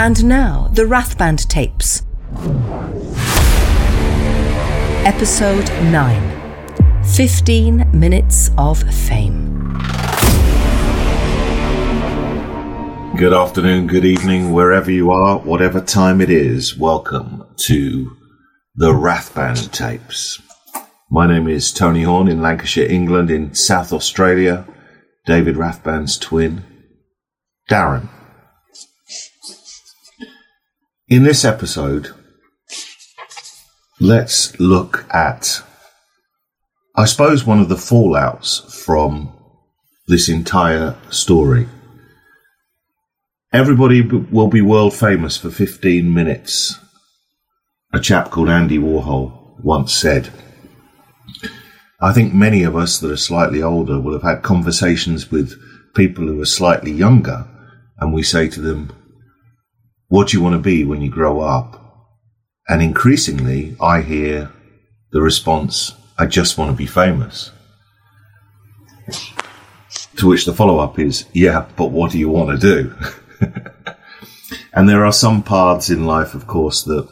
And now, the Rathband tapes. Episode 9 15 Minutes of Fame. Good afternoon, good evening, wherever you are, whatever time it is. Welcome to the Rathband tapes. My name is Tony Horne in Lancashire, England, in South Australia. David Rathband's twin, Darren. In this episode, let's look at, I suppose, one of the fallouts from this entire story. Everybody will be world famous for 15 minutes, a chap called Andy Warhol once said. I think many of us that are slightly older will have had conversations with people who are slightly younger, and we say to them, what do you want to be when you grow up? And increasingly, I hear the response, I just want to be famous. To which the follow up is, yeah, but what do you want to do? and there are some paths in life, of course, that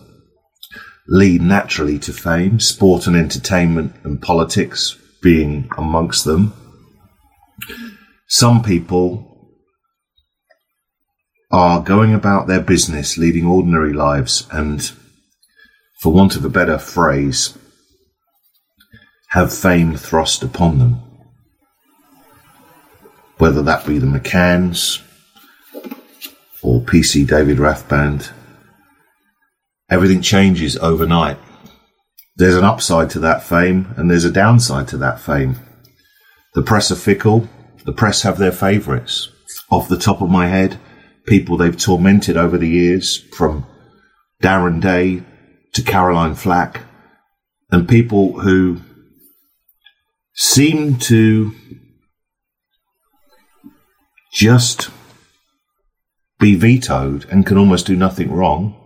lead naturally to fame, sport and entertainment and politics being amongst them. Some people are going about their business, leading ordinary lives, and, for want of a better phrase, have fame thrust upon them. Whether that be the McCanns or PC David Rathband, everything changes overnight. There's an upside to that fame and there's a downside to that fame. The press are fickle. The press have their favourites. Off the top of my head, people they've tormented over the years, from Darren Day to Caroline Flack, and people who seem to just be vetoed and can almost do nothing wrong.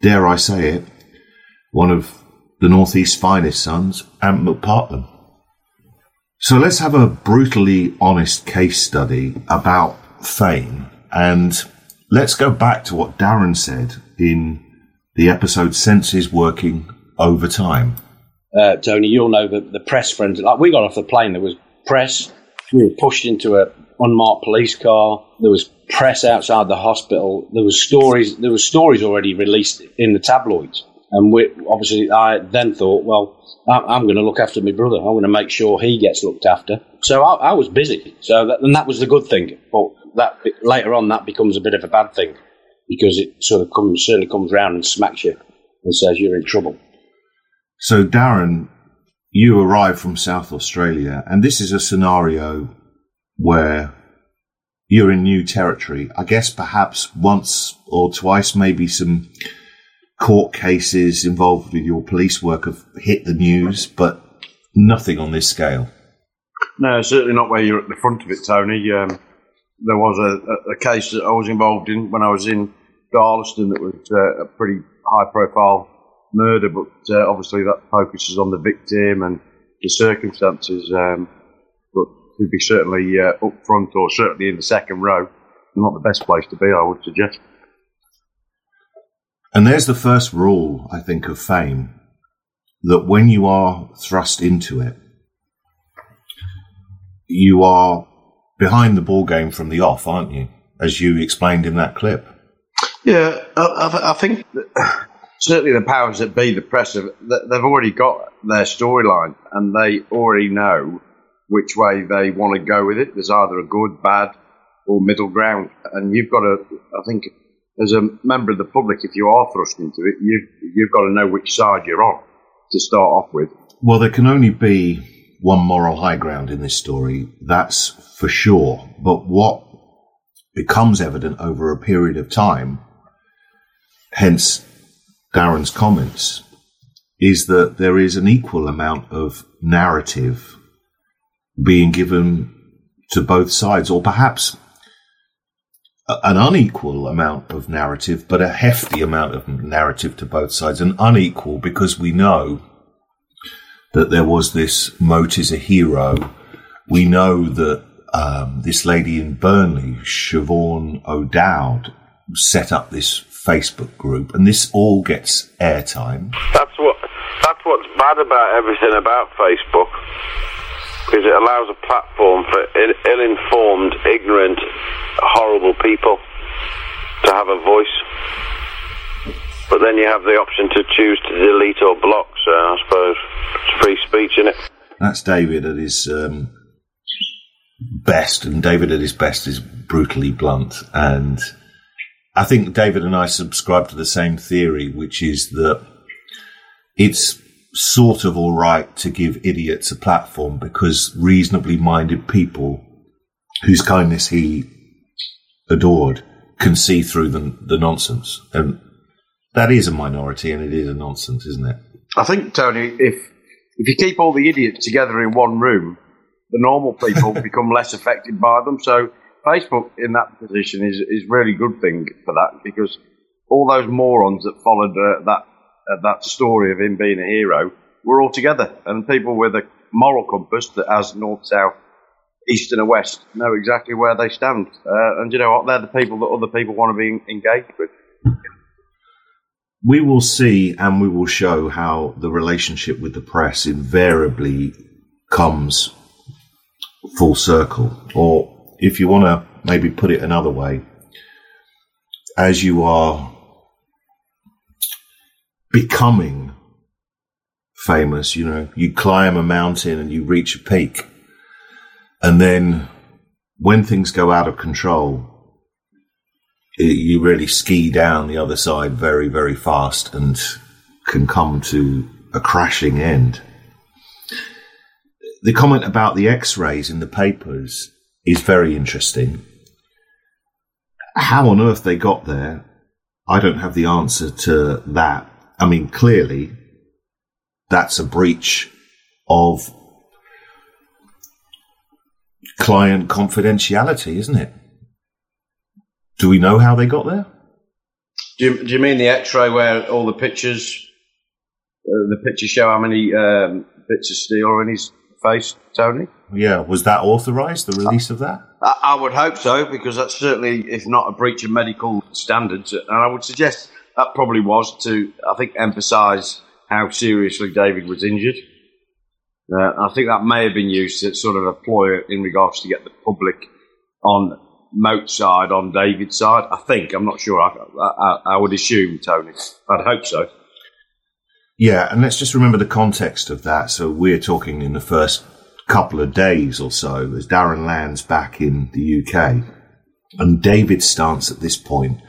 Dare I say it, one of the Northeast's finest sons, Ant McPartlin. So let's have a brutally honest case study about fame and let's go back to what Darren said in the episode Senses Working Over Time. Uh, Tony, you'll know that the press friends, like we got off the plane, there was press, we were pushed into a unmarked police car, there was press outside the hospital, there was stories, there was stories already released in the tabloids. And we, obviously, I then thought, well, I'm going to look after my brother. I'm going to make sure he gets looked after. So I, I was busy. So that, and that was the good thing. But that later on, that becomes a bit of a bad thing because it sort of comes certainly comes round and smacks you and says you're in trouble. So, Darren, you arrive from South Australia, and this is a scenario where you're in new territory. I guess perhaps once or twice, maybe some court cases involved with your police work have hit the news, but nothing on this scale. No, certainly not where you're at the front of it, Tony. Um, there was a, a, case that I was involved in when I was in Darlaston that was uh, a pretty high profile murder, but uh, obviously that focuses on the victim and the circumstances. Um, but to be certainly uh, up front or certainly in the second row, not the best place to be, I would suggest. And there's the first rule, I think, of fame that when you are thrust into it, you are behind the ball game from the off, aren't you? As you explained in that clip. Yeah, I, I think certainly the powers that be, the press, have, they've already got their storyline and they already know which way they want to go with it. There's either a good, bad, or middle ground, and you've got to, I think, as a member of the public, if you are thrust into it, you've you've got to know which side you're on to start off with. Well, there can only be one moral high ground in this story, that's for sure. But what becomes evident over a period of time, hence Darren's comments, is that there is an equal amount of narrative being given to both sides, or perhaps an unequal amount of narrative, but a hefty amount of narrative to both sides. An unequal because we know that there was this Moat is a hero. We know that um, this lady in Burnley, Siobhan O'Dowd, set up this Facebook group, and this all gets airtime. That's what that's what's bad about everything about Facebook, because it allows a platform for ill-informed, ignorant, horrible people to have a voice. But then you have the option to choose to delete or block. So I suppose it's free speech, isn't it? That's David at his um, best, and David at his best is brutally blunt. And I think David and I subscribe to the same theory, which is that it's sort of all right to give idiots a platform because reasonably minded people whose kindness he adored can see through the, the nonsense. And that is a minority and it is a nonsense, isn't it? I think, Tony, if if you keep all the idiots together in one room, the normal people become less affected by them. So Facebook in that position is is really good thing for that because all those morons that followed uh, that uh, that story of him being a hero were all together, and people with a moral compass that has north, south, east, and west know exactly where they stand. Uh, and you know what? They're the people that other people want to be engaged with. We will see and we will show how the relationship with the press invariably comes full circle. Or if you want to maybe put it another way, as you are becoming famous, you know, you climb a mountain and you reach a peak. And then when things go out of control, you really ski down the other side very, very fast and can come to a crashing end the comment about the X-rays in the papers is very interesting. How on earth they got there, I don't have the answer to that. I mean, clearly, that's a breach of client confidentiality, isn't it? Do we know how they got there? Do you, do you mean the X-ray where all the pictures, uh, the pictures show how many um, bits of steel are in his face, Tony. Yeah, was that authorised, the release of that? I, I, would hope so, because that's certainly, if not a breach of medical standards, and I would suggest that probably was to, I think, emphasise how seriously David was injured. Uh, I think that may have been used to sort of a ploy in regards to get the public on Moat's side, on David's side. I think, I'm not sure. I, I, I would assume, Tony. I'd hope so. Yeah, and let's just remember the context of that. So we're talking in the first couple of days or so as Darren lands back in the UK. And David's stance at this point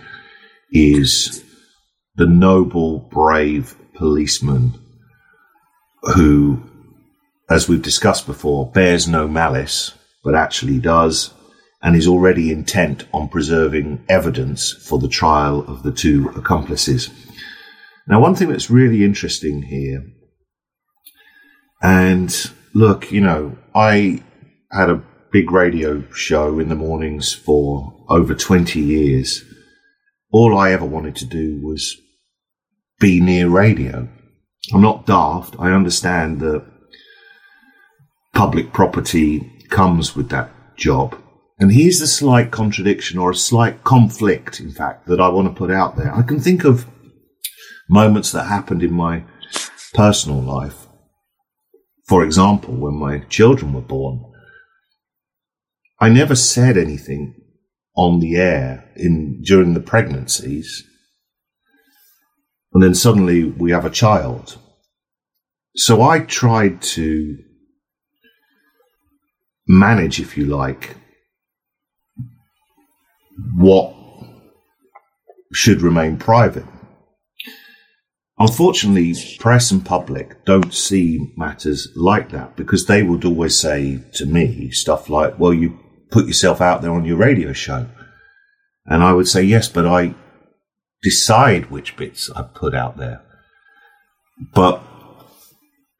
is the noble, brave policeman who, as we've discussed before, bears no malice, but actually does, and is already intent on preserving evidence for the trial of the two accomplices. Now, one thing that's really interesting here, and look, you know, I had a big radio show in the mornings for over 20 years. All I ever wanted to do was be near radio. I'm not daft. I understand that public property comes with that job. And here's the slight contradiction or a slight conflict, in fact, that I want to put out there. I can think of moments that happened in my personal life. For example, when my children were born, I never said anything on the air in during the pregnancies. And then suddenly we have a child. So I tried to manage, if you like, what should remain private. Unfortunately, press and public don't see matters like that because they would always say to me stuff like, well, you put yourself out there on your radio show. And I would say, yes, but I decide which bits I put out there. But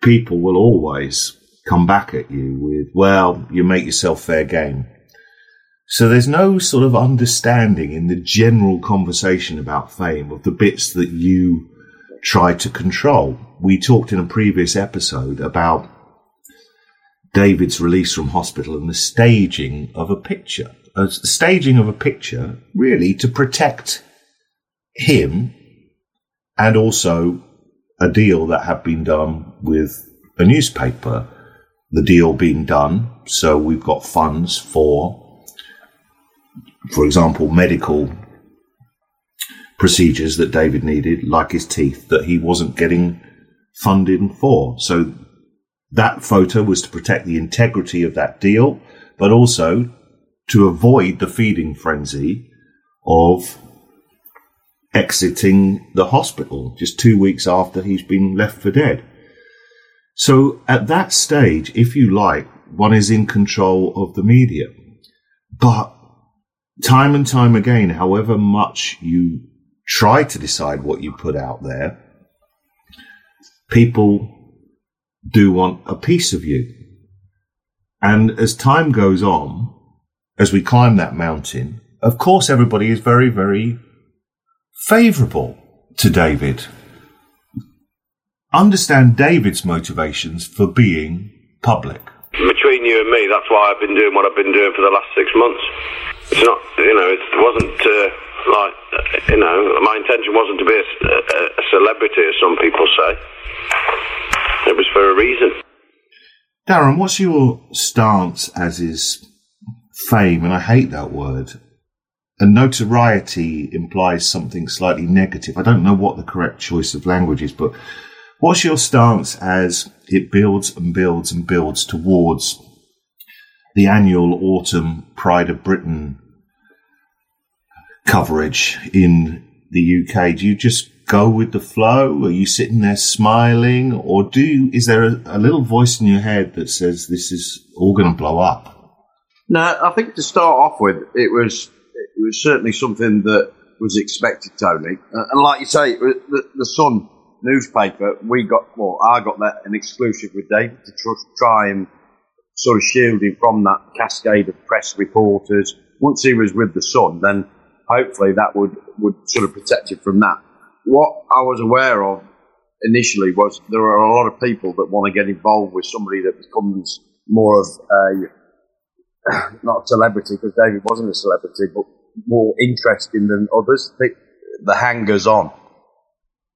people will always come back at you with, well, you make yourself fair game. So there's no sort of understanding in the general conversation about fame of the bits that you tried to control. We talked in a previous episode about David's release from hospital and the staging of a picture. A staging of a picture really to protect him and also a deal that had been done with a newspaper. The deal being done, so we've got funds for, for example, medical procedures that David needed, like his teeth, that he wasn't getting funding for. So that photo was to protect the integrity of that deal, but also to avoid the feeding frenzy of exiting the hospital just two weeks after he's been left for dead. So at that stage, if you like, one is in control of the media. But time and time again, however much you try to decide what you put out there, people do want a piece of you. And as time goes on, as we climb that mountain, of course, everybody is very, very favourable to David. Understand David's motivations for being public. Between you and me, that's why I've been doing what I've been doing for the last six months. It's not, you know, it wasn't uh, like, you know, my intention wasn't to be a, a, celebrity, as some people say. It was for a reason. Darren, what's your stance as is fame? And I hate that word. And notoriety implies something slightly negative. I don't know what the correct choice of language is, but what's your stance as it builds and builds and builds towards the annual autumn Pride of Britain coverage in the UK? Do you just go with the flow? Are you sitting there smiling, or do you, is there a, a little voice in your head that says this is all going to blow up? No, I think to start off with, it was it was certainly something that was expected, Tony. Uh, and like you say, the, the Sun newspaper, we got well, I got that an exclusive with David to tr- try and sort of shield him from that cascade of press reporters. Once he was with the Sun, then hopefully that would would sort of protect you from that what I was aware of initially was there are a lot of people that want to get involved with somebody that becomes more of a not a celebrity because David wasn't a celebrity, but more interesting than others. The, the hangers on.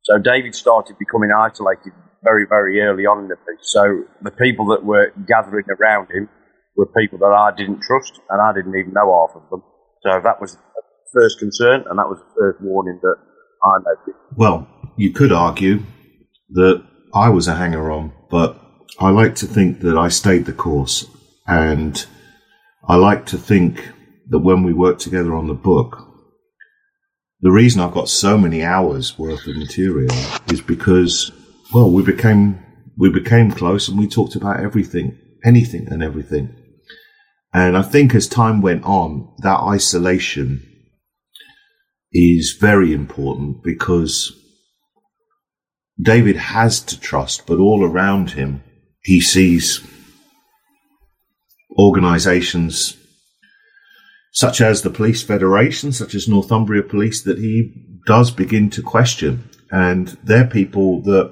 So David started becoming isolated very, very early on in the piece. So the people that were gathering around him were people that I didn't trust, and I didn't even know half of them. So that was first concern, and that was the first warning that I know. Well, you could argue that I was a hanger on, but I like to think that I stayed the course. And I like to think that when we worked together on the book, the reason I've got so many hours worth of material is because, well, we became, we became close and we talked about everything, anything and everything. And I think as time went on, that isolation is very important because David has to trust, but all around him, he sees organizations such as the Police Federation, such as Northumbria Police, that he does begin to question. And they're people that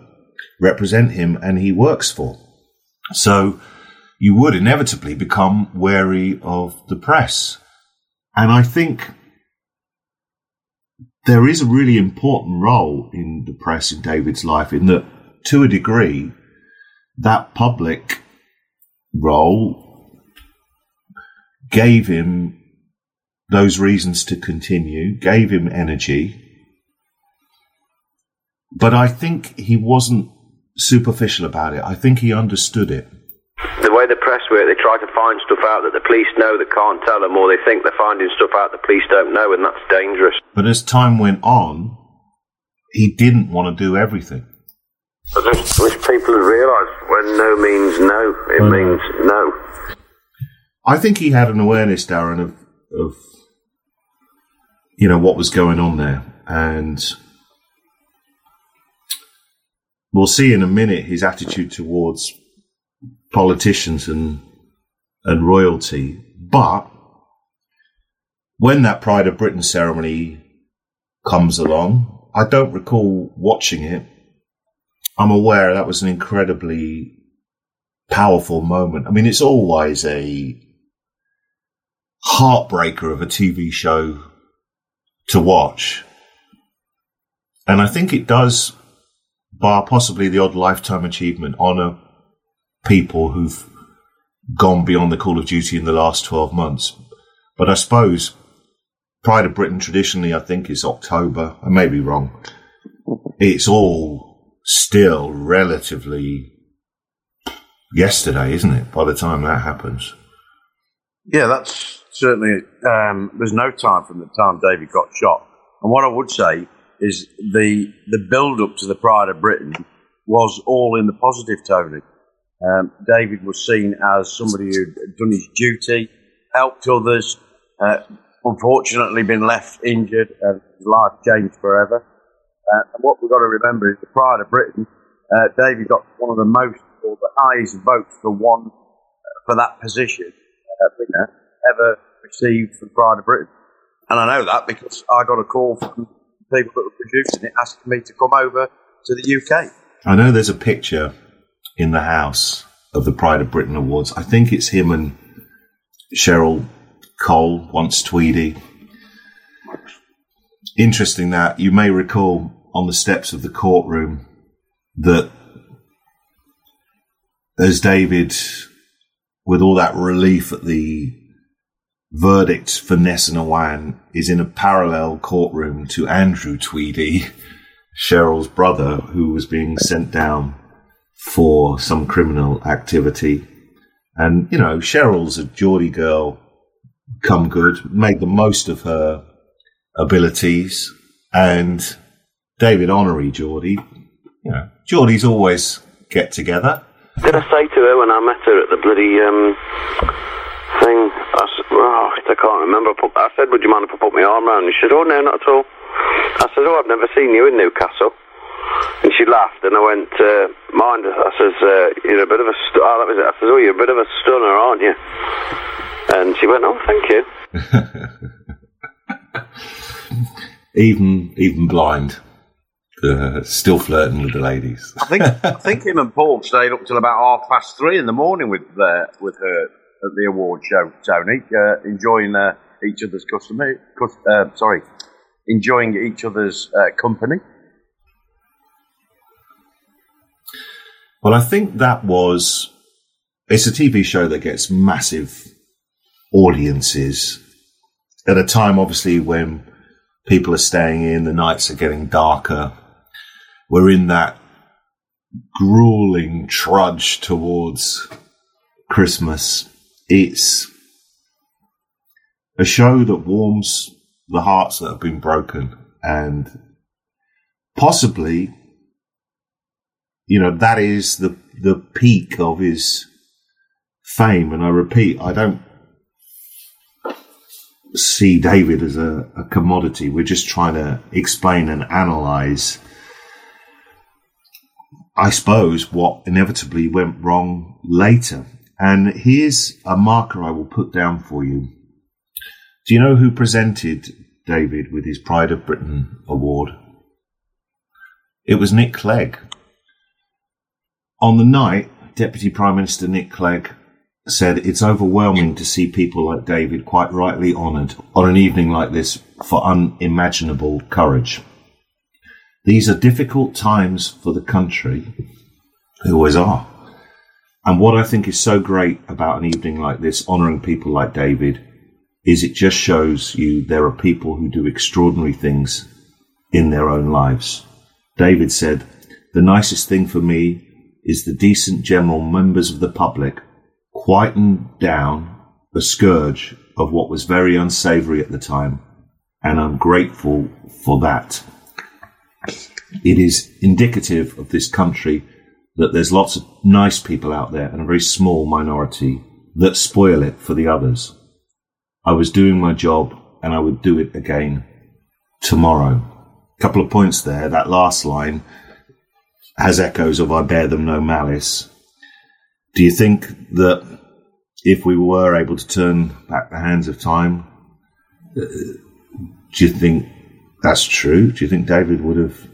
represent him and he works for. So you would inevitably become wary of the press. And I think there is a really important role in the press in David's life in that, to a degree, that public role gave him those reasons to continue, gave him energy. But I think he wasn't superficial about it. I think he understood it the way the press work, they try to find stuff out that the police know that can't tell them, or they think they're finding stuff out the police don't know, and that's dangerous. But as time went on, he didn't want to do everything. I just wish people had realised when no means no, it uh, means no. I think he had an awareness, Darren, of, of you know what was going on there, and we'll see in a minute his attitude towards politicians and and royalty. But when that Pride of Britain ceremony comes along, I don't recall watching it. I'm aware that was an incredibly powerful moment. I mean, it's always a heartbreaker of a TV show to watch. And I think it does, bar possibly the odd lifetime achievement, honour people who've gone beyond the call of duty in the last 12 months. But I suppose Pride of Britain traditionally, I think, is October. I may be wrong. It's all still relatively yesterday, isn't it? By the time that happens. Yeah, that's certainly. Um, there's no time from the time David got shot. And what I would say is the the build up to the Pride of Britain was all in the positive, Tony. Um, David was seen as somebody who'd done his duty, helped others, uh, unfortunately been left injured, and his life changed forever. Uh, and what we've got to remember is the Pride of Britain, uh, David got one of the most or the highest votes for one uh, for that position uh, ever received from Pride of Britain. And I know that because I got a call from people that were producing it asking me to come over to the UK. I know there's a picture in the house of the Pride of Britain Awards. I think it's him and Cheryl Cole, once Tweedy. Interesting that you may recall on the steps of the courtroom that as David, with all that relief at the verdict for Ness and Awan, is in a parallel courtroom to Andrew Tweedy, Cheryl's brother, who was being sent down for some criminal activity. And, you know, Cheryl's a Geordie girl, come good, made the most of her abilities. And David Honorary Geordie, you know, Geordies always get together. Did I say to her when I met her at the bloody um, thing? I, said, oh, I can't remember. I said, "Would you mind if I put my arm around?" you?" She said, "Oh no, not at all." I said, "Oh, I've never seen you in Newcastle." And she laughed, and I went, uh, "Mind?" I says, uh, "You're a bit of a st-. oh, that was it." I says, "Oh, you're a bit of a stunner, aren't you?" And she went, "Oh, thank you." even even blind, uh, still flirting with the ladies. I think I think him and Paul stayed up till about half past three in the morning with uh, with her at the award show. Tony, uh, enjoying uh, each other's customer, uh, sorry, enjoying each other's uh, company. Well, I think that was. It's a TV show that gets massive audiences at a time, obviously, when people are staying in, the nights are getting darker. We're in that grueling trudge towards Christmas. It's a show that warms the hearts that have been broken and possibly you know that is the the peak of his fame and i repeat i don't see David as a, a commodity. We're just trying to explain and analyze, I suppose, what inevitably went wrong later. And here's a marker I will put down for you. Do you know who presented David with his Pride of Britain award? It was Nick Clegg. On the night, Deputy Prime Minister Nick Clegg said it's overwhelming to see people like David quite rightly honoured on an evening like this for unimaginable courage. These are difficult times for the country, who always are. And what I think is so great about an evening like this, honouring people like David, is it just shows you there are people who do extraordinary things in their own lives. David said, The nicest thing for me is the decent general members of the public quietened down the scourge of what was very unsavory at the time, and I'm grateful for that. It is indicative of this country that there's lots of nice people out there and a very small minority that spoil it for the others. I was doing my job and I would do it again tomorrow. A couple of points there. That last line has echoes of I bear them no malice. Do you think that if we were able to turn back the hands of time, uh, do you think that's true? Do you think David would have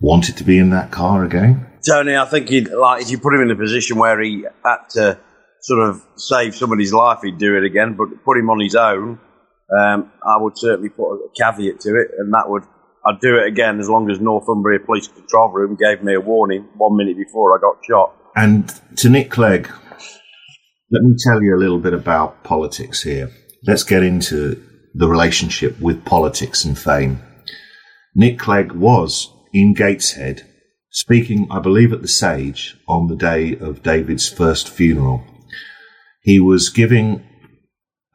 wanted to be in that car again? Tony, I think he'd like if you put him in a position where he had to sort of save somebody's life, he'd do it again. But put him on his own, um, I would certainly put a caveat to it, and that would I'd do it again as long as Northumbria Police Control Room gave me a warning one minute before I got shot. And to Nick Clegg, let me tell you a little bit about politics here. Let's get into the relationship with politics and fame. Nick Clegg was in Gateshead speaking, I believe, at the Sage on the day of David's first funeral. He was giving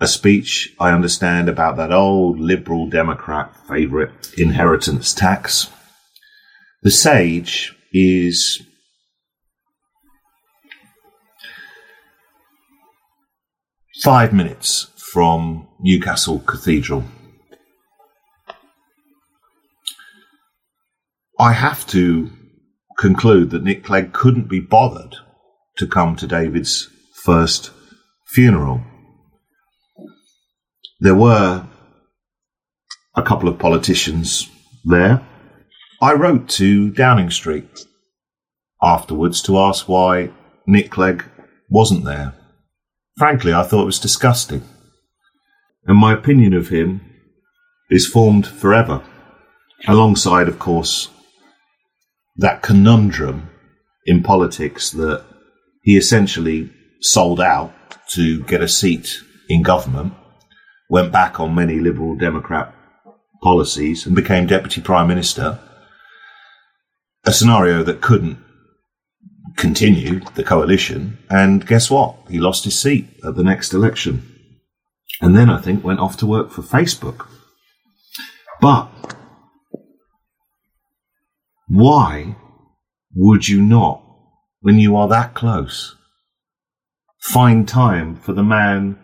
a speech, I understand, about that old Liberal Democrat favourite inheritance tax. The Sage is five minutes from Newcastle Cathedral. I have to conclude that Nick Clegg couldn't be bothered to come to David's first funeral. There were a couple of politicians there. I wrote to Downing Street afterwards to ask why Nick Clegg wasn't there. Frankly, I thought it was disgusting. And my opinion of him is formed forever, alongside, of course, that conundrum in politics that he essentially sold out to get a seat in government went back on many Liberal Democrat policies and became Deputy Prime Minister. A scenario that couldn't continue, the coalition, and guess what? He lost his seat at the next election. And then I think went off to work for Facebook. But why would you not, when you are that close, find time for the man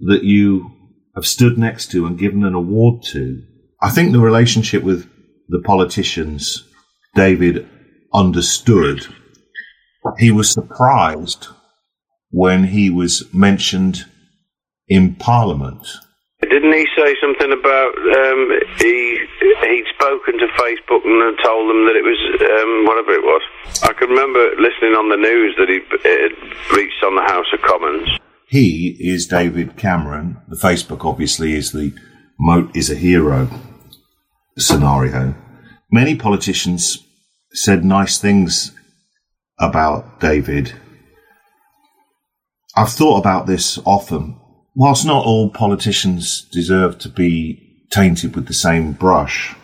that you have stood next to and given an award to. I think the relationship with the politicians, David understood. He was surprised when he was mentioned in Parliament. Didn't he say something about um, he he'd spoken to Facebook and told them that it was um, whatever it was? I can remember listening on the news that he it had reached on the House of Commons. He is David Cameron. The Facebook obviously is the Moat is a hero scenario. Many politicians said nice things about David. I've thought about this often. Whilst not all politicians deserve to be tainted with the same brush,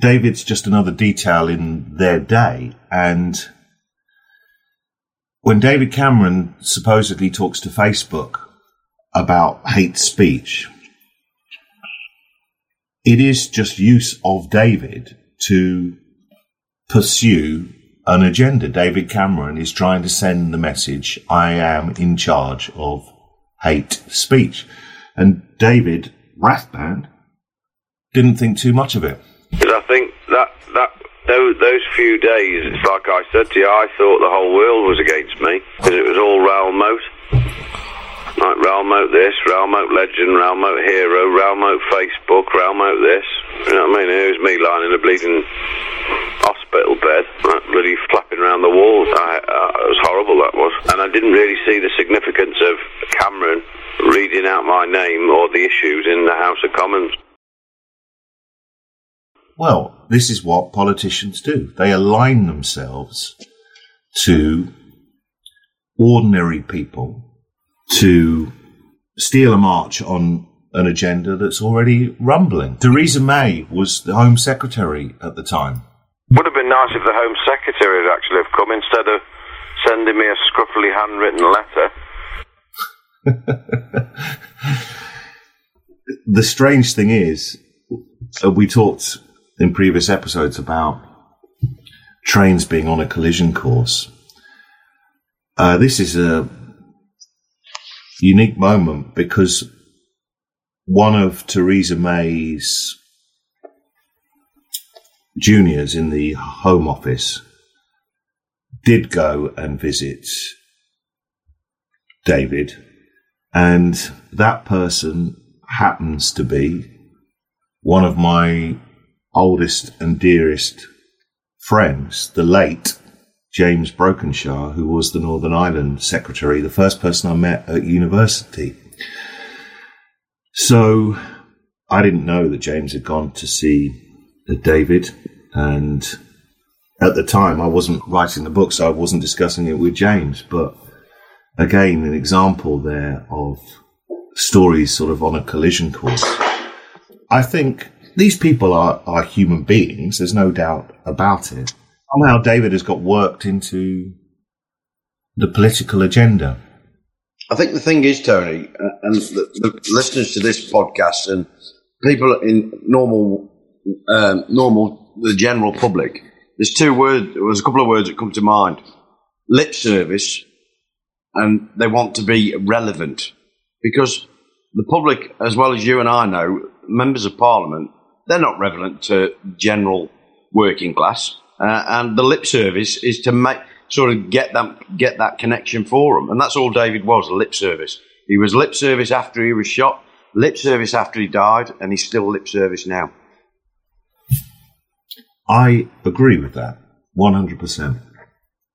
David's just another detail in their day, and when David Cameron supposedly talks to Facebook about hate speech, it is just use of David to pursue an agenda. David Cameron is trying to send the message I am in charge of hate speech. And David Rathband didn't think too much of it. Those, those few days, like I said to you, I thought the whole world was against me because it was all Raoul Moat. Like Raoul Moat this, Raoul Moat legend, Raoul Moat hero, Raoul Moat Facebook, Raoul Moat this. You know what I mean? Here's me lying in a bleeding hospital bed, like bloody flapping around the walls. I, it was horrible, that was. And I didn't really see the significance of Cameron reading out my name or the issues in the House of Commons. Well, this is what politicians do. They align themselves to ordinary people to steal a march on an agenda that's already rumbling. Theresa May was the Home Secretary at the time. Would have been nice if the Home Secretary had actually have come instead of sending me a scruffily handwritten letter. the strange thing is, uh, we talked in previous episodes about trains being on a collision course. Uh, this is a unique moment because one of Theresa May's juniors in the Home Office did go and visit David, and that person happens to be one of my oldest and dearest friends, the late James Brokenshire, who was the Northern Ireland Secretary, the first person I met at university. So I didn't know that James had gone to see David, and at the time I wasn't writing the book, so I wasn't discussing it with James. But again, an example there of stories sort of on a collision course. I think these people are, are human beings. There's no doubt about it. Somehow David has got worked into the political agenda. I think the thing is, Tony, uh, and the, the listeners to this podcast and people in normal, um, normal, the general public, there's two words, there's a couple of words that come to mind. Lip service, and they want to be relevant. Because the public, as well as you and I know, members of parliament, they're not relevant to general working class. Uh, and the lip service is to make sort of get that get that connection for them, and that's all David was lip service. He was lip service after he was shot, lip service after he died, and he's still lip service now. I agree with that, one hundred percent.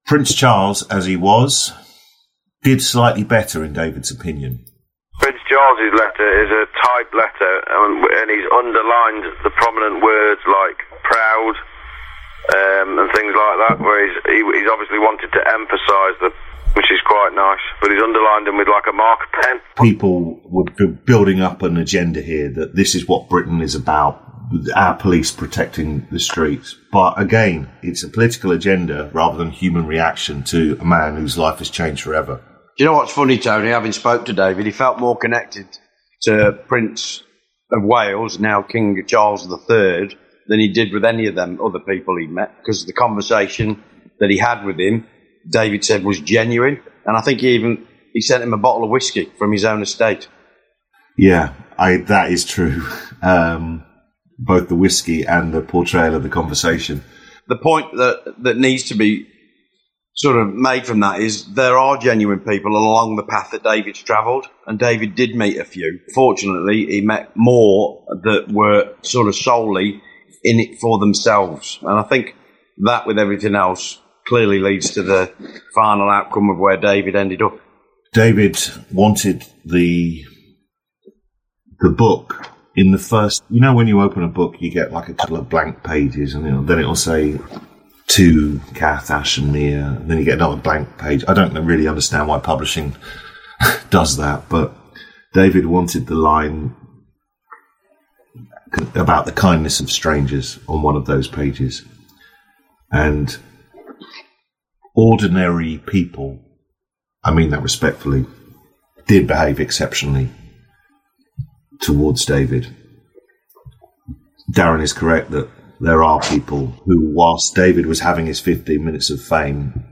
Prince Charles, as he was, did slightly better in David's opinion. Prince Charles's letter is a typed letter, and he's underlined the prominent words like proud, um, and things like that, where he's, he, he's obviously wanted to emphasise the, which is quite nice, but he's underlined them with like a marker pen. People were building up an agenda here that this is what Britain is about. Our police protecting the streets. But again, it's a political agenda rather than human reaction to a man whose life has changed forever. Do you know what's funny, Tony? Having spoke to David, he felt more connected to Prince of Wales, now King Charles III, than he did with any of them other people he met because the conversation that he had with him, David said was genuine, and I think he even he sent him a bottle of whiskey from his own estate. Yeah, I that is true. Um, both the whiskey and the portrayal of the conversation. The point that that needs to be sort of made from that is there are genuine people along the path that David's travelled, and David did meet a few. Fortunately, he met more that were sort of solely in it for themselves. And I think that, with everything else, clearly leads to the final outcome of where David ended up. David wanted the the book in the first. You know, when you open a book, you get like a couple of blank pages, and know, then it'll say to Kath, Ash, and Mia. And then you get another blank page. I don't really understand why publishing does that, but David wanted the line about the kindness of strangers on one of those pages. And ordinary people, I mean that respectfully, did behave exceptionally towards David. Darren is correct that there are people who, whilst David was having his 15 minutes of fame,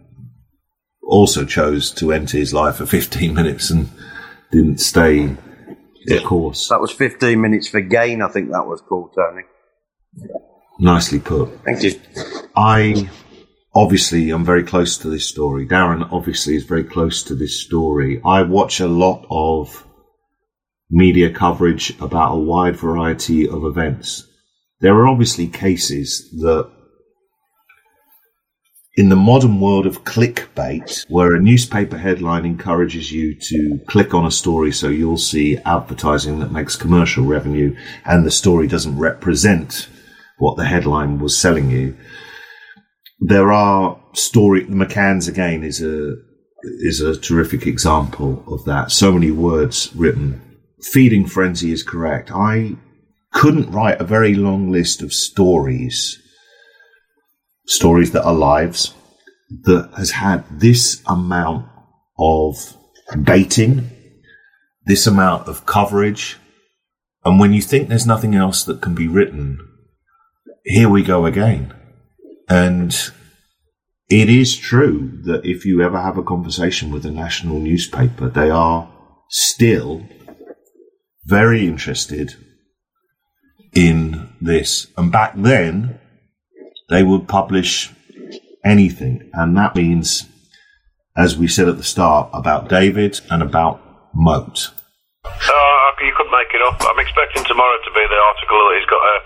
also chose to enter his life for 15 minutes and didn't stay of course. That was 15 minutes for gain, I think that was called, Tony. Nicely put. Thank you. I obviously am very close to this story. Darren obviously is very close to this story. I watch a lot of media coverage about a wide variety of events. There are obviously cases that in the modern world of clickbait, where a newspaper headline encourages you to click on a story so you'll see advertising that makes commercial revenue and the story doesn't represent what the headline was selling you. There are story, McCann's again is a, is a terrific example of that. So many words written. Feeding frenzy is correct. I couldn't write a very long list of stories stories that are lives that has had this amount of baiting, this amount of coverage. And when you think there's nothing else that can be written, here we go again. And it is true that if you ever have a conversation with a national newspaper, they are still very interested in this. And back then, they would publish anything. And that means, as we said at the start, about David and about Moat. Uh, you couldn't make it up. I'm expecting tomorrow to be the article that he's got a,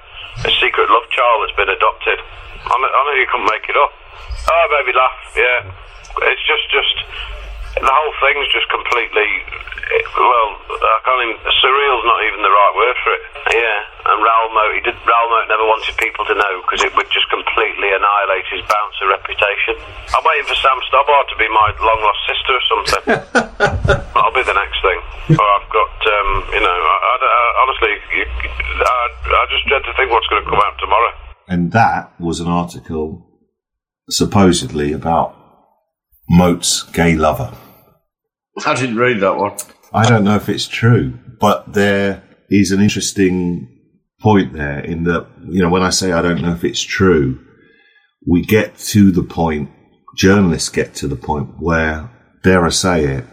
a secret love child that's been adopted. I know, I know you couldn't make it up. Oh, baby, laugh. Yeah. It's just, just, the whole thing's just completely, well, I can't even, surreal's not even the right word for it. Yeah. Moat. He did. Raoul Moat never wanted people to know because it would just completely annihilate his bouncer reputation. I'm waiting for Sam Stobbart to be my long lost sister or something. That'll be the next thing. Or I've got, um, you know, I, I, I, honestly, you, I, I just dread to think what's going to come out tomorrow. And that was an article supposedly about Moat's gay lover. I didn't read that one. I don't know if it's true, but there is an interesting point there in that, you know, when I say I don't know if it's true, we get to the point, journalists get to the point where, dare I say it,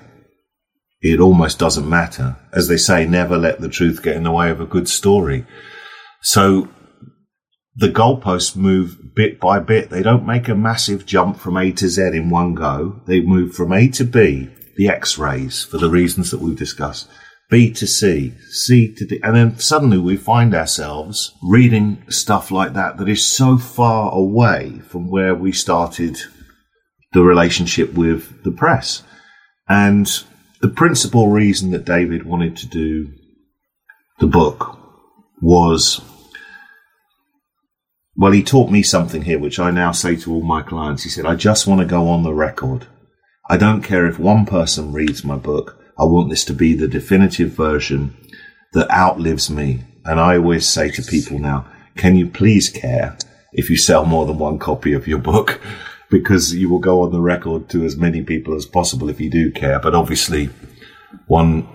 it almost doesn't matter. As they say, never let the truth get in the way of a good story. So the goalposts move bit by bit. They don't make a massive jump from A to Z in one go. They move from A to B, the X-rays, for the reasons that we've discussed, B to C, C to D, and then suddenly we find ourselves reading stuff like that that is so far away from where we started the relationship with the press. And the principal reason that David wanted to do the book was well, he taught me something here, which I now say to all my clients. He said, I just want to go on the record. I don't care if one person reads my book. I want this to be the definitive version that outlives me. And I always say to people now, can you please care if you sell more than one copy of your book? Because you will go on the record to as many people as possible if you do care. But obviously, one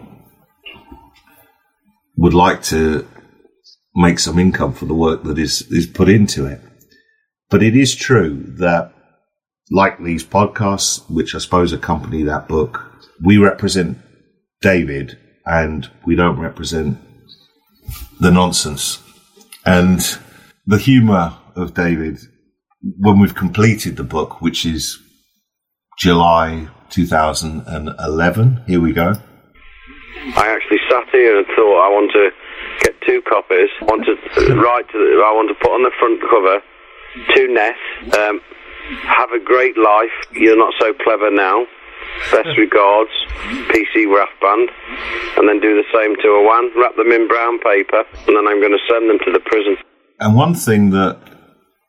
would like to make some income for the work that is, is put into it. But it is true that, like these podcasts, which I suppose accompany that book, we represent David and we don't represent the nonsense. And the humour of David, when we've completed the book, which is July 2011, here we go. I actually sat here and thought I want to get two copies. I want to write. To, I want to put on the front cover to Ness. Um, have a great life. You're not so clever now. Best regards, PC Rathband, and then do the same to Awan, Wrap them in brown paper, and then I'm going to send them to the prison. And one thing that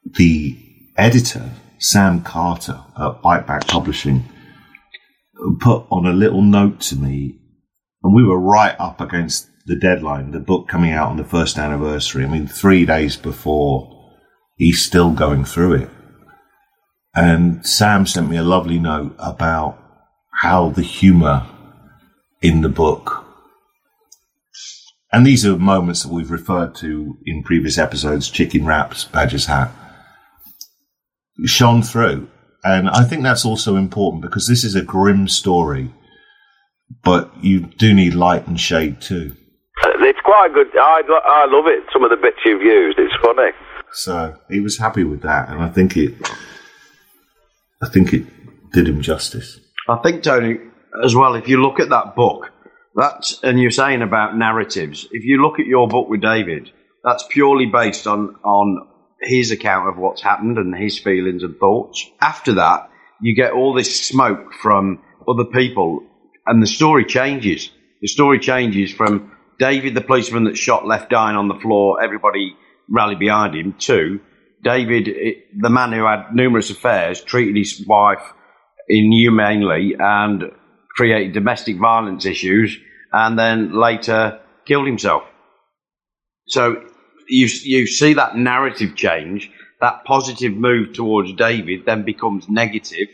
the editor, Sam Carter at Biteback Publishing, put on a little note to me, and we were right up against the deadline, the book coming out on the first anniversary. I mean, three days before, he's still going through it. And Sam sent me a lovely note about how the humour in the book, and these are moments that we've referred to in previous episodes, chicken wraps, badger's hat, shone through. And I think that's also important because this is a grim story, but you do need light and shade too. It's quite good. I, I love it. Some of the bits you've used. It's funny. So he was happy with that, and I think it, I think it did him justice. I think Tony, as well. If you look at that book, that's and you're saying about narratives. If you look at your book with David, that's purely based on on his account of what's happened and his feelings and thoughts. After that, you get all this smoke from other people, and the story changes. The story changes from David, the policeman that shot left dying on the floor, everybody rallied behind him, to David, the man who had numerous affairs, treated his wife inhumanely and created domestic violence issues, and then later killed himself. So you you see that narrative change, that positive move towards David then becomes negative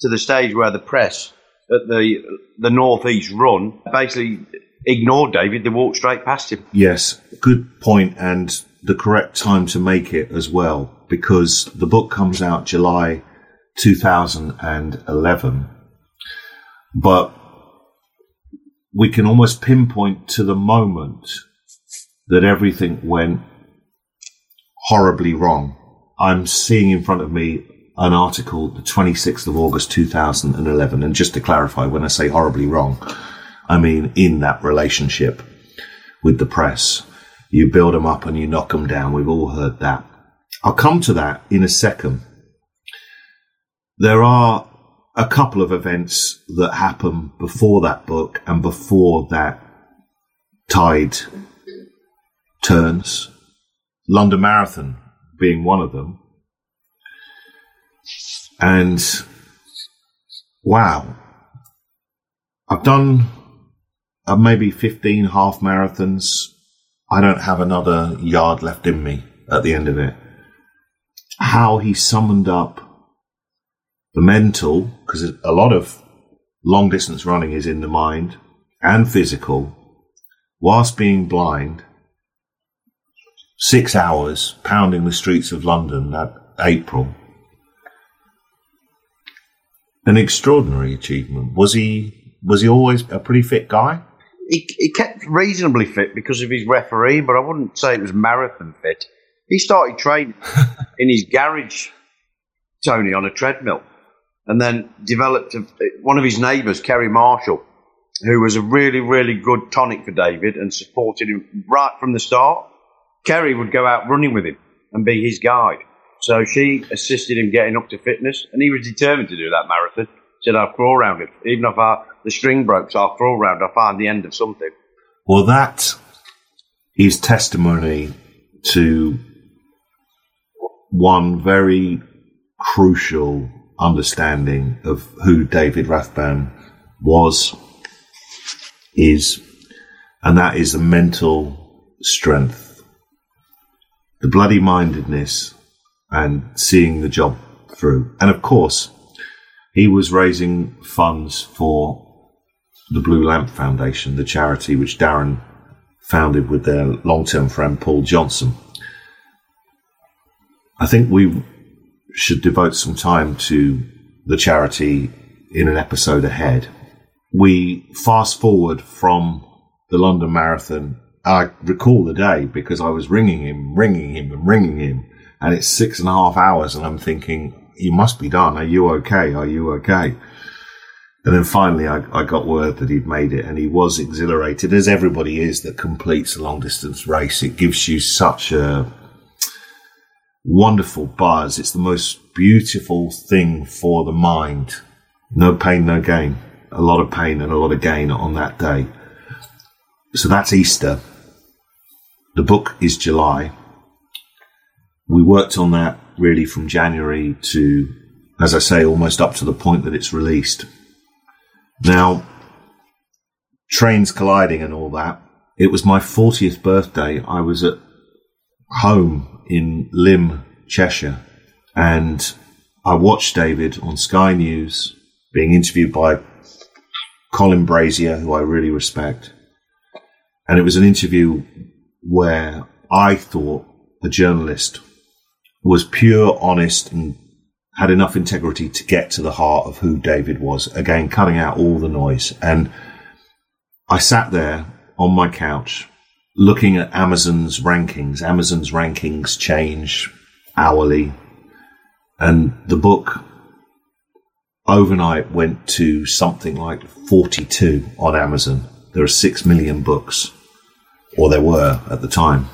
to the stage where the press at the the northeast run basically ignored David. They walked straight past him. Yes, good point, and the correct time to make it as well, because the book comes out July 2011, but we can almost pinpoint to the moment that everything went horribly wrong. I'm seeing in front of me an article, the 26th of August 2011, and just to clarify, when I say horribly wrong, I mean in that relationship with the press. You build them up and you knock them down. We've all heard that. I'll come to that in a second. There are a couple of events that happen before that book and before that tide turns. London Marathon being one of them. And wow, I've done uh, maybe 15 half marathons. I don't have another yard left in me at the end of it. How he summoned up the mental, because a lot of long distance running is in the mind and physical, whilst being blind, six hours pounding the streets of London that April. An extraordinary achievement. Was he was he always a pretty fit guy? He, he kept reasonably fit because of his referee, but I wouldn't say it was marathon fit. He started training in his garage, Tony, on a treadmill, and then developed a, one of his neighbours, Kerry Marshall, who was a really, really good tonic for David and supported him right from the start. Kerry would go out running with him and be his guide. So she assisted him getting up to fitness, and he was determined to do that marathon. Said, I'll crawl around it. Even if I, the string broke, so I'll crawl around, I'll find the end of something. Well, that is testimony to one very crucial understanding of who David Rathband was, is, and that is the mental strength, the bloody mindedness, and seeing the job through. And of course, he was raising funds for the Blue Lamp Foundation, the charity which Darren founded with their long term friend Paul Johnson. I think we should devote some time to the charity in an episode ahead. We fast forward from the London Marathon. I recall the day because I was ringing him, ringing him, and ringing him, and it's six and a half hours, and I'm thinking, you must be done. Are you okay? Are you okay? And then finally, I, I, got word that he'd made it, and he was exhilarated, as everybody is that completes a long distance race. It gives you such a wonderful buzz. It's the most beautiful thing for the mind. No pain, no gain. A lot of pain and a lot of gain on that day. So that's Easter. The book is July. We worked on that really from January to, as I say, almost up to the point that it's released. Now, trains colliding and all that. It was my 40th birthday. I was at home in Lymm, Cheshire, and I watched David on Sky News being interviewed by Colin Brazier, who I really respect. And it was an interview where I thought the journalist was pure, honest, and had enough integrity to get to the heart of who David was. Again, cutting out all the noise. And I sat there on my couch looking at Amazon's rankings. Amazon's rankings change hourly. And the book overnight went to something like 42 on Amazon. There are 6 million books, or there were at the time,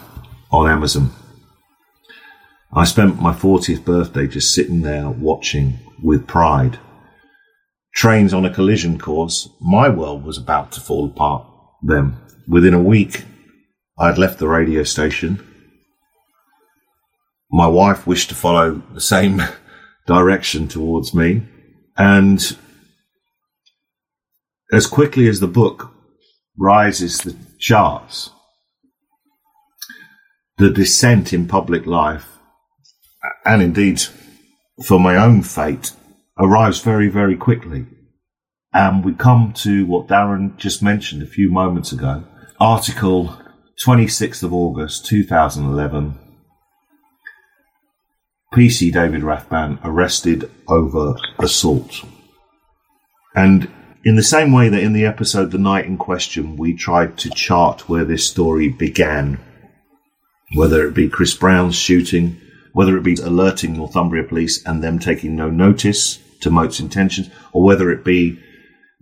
on Amazon. I spent my 40th birthday just sitting there watching with pride. Trains on a collision course, my world was about to fall apart then. Within a week, I had left the radio station. My wife wished to follow the same direction towards me. And as quickly as the book rises the charts, the descent in public life and indeed for my own fate, arrives very, very quickly. And we come to what Darren just mentioned a few moments ago. Article 26th of August 2011. PC David Rathband arrested over assault. And in the same way that in the episode The Night in Question, we tried to chart where this story began, whether it be Chris Brown's shooting, whether it be alerting Northumbria police and them taking no notice to Moat's intentions, or whether it be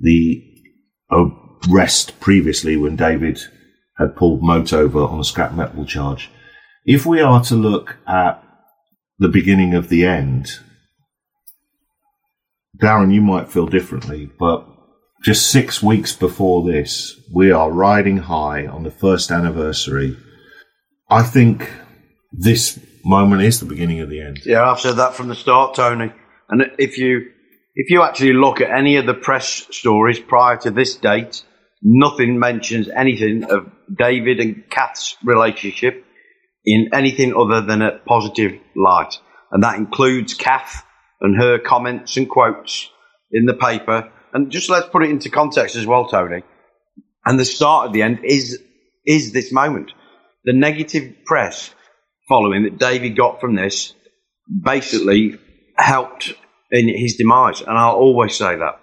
the arrest previously when David had pulled Moat over on a scrap metal charge. If we are to look at the beginning of the end, Darren, you might feel differently, but just six weeks before this, we are riding high on the first anniversary. I think this moment is the beginning of the end. Yeah, I've said that from the start, Tony. And if you if you actually look at any of the press stories prior to this date, nothing mentions anything of David and Kath's relationship in anything other than a positive light. And that includes Kath and her comments and quotes in the paper. And just let's put it into context as well, Tony. And the start of the end is is this moment. The negative press following that David got from this basically helped in his demise. And I'll always say that.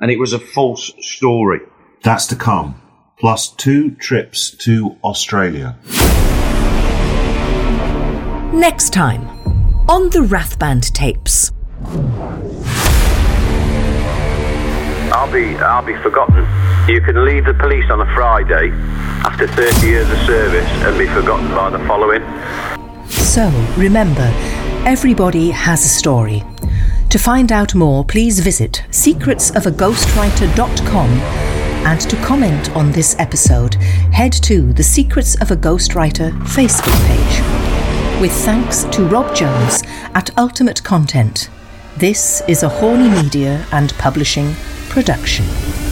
And it was a false story. That's to come, plus two trips to Australia. Next time on the Rathband tapes. I'll be I'll be forgotten. You can leave the police on a Friday after 30 years of service and be forgotten by the following. So remember, everybody has a story. To find out more, please visit secretsofaghostwriter.com and to comment on this episode, head to the Secrets of a Ghostwriter Facebook page. With thanks to Rob Jones at Ultimate Content. This is a Horne Media and Publishing production.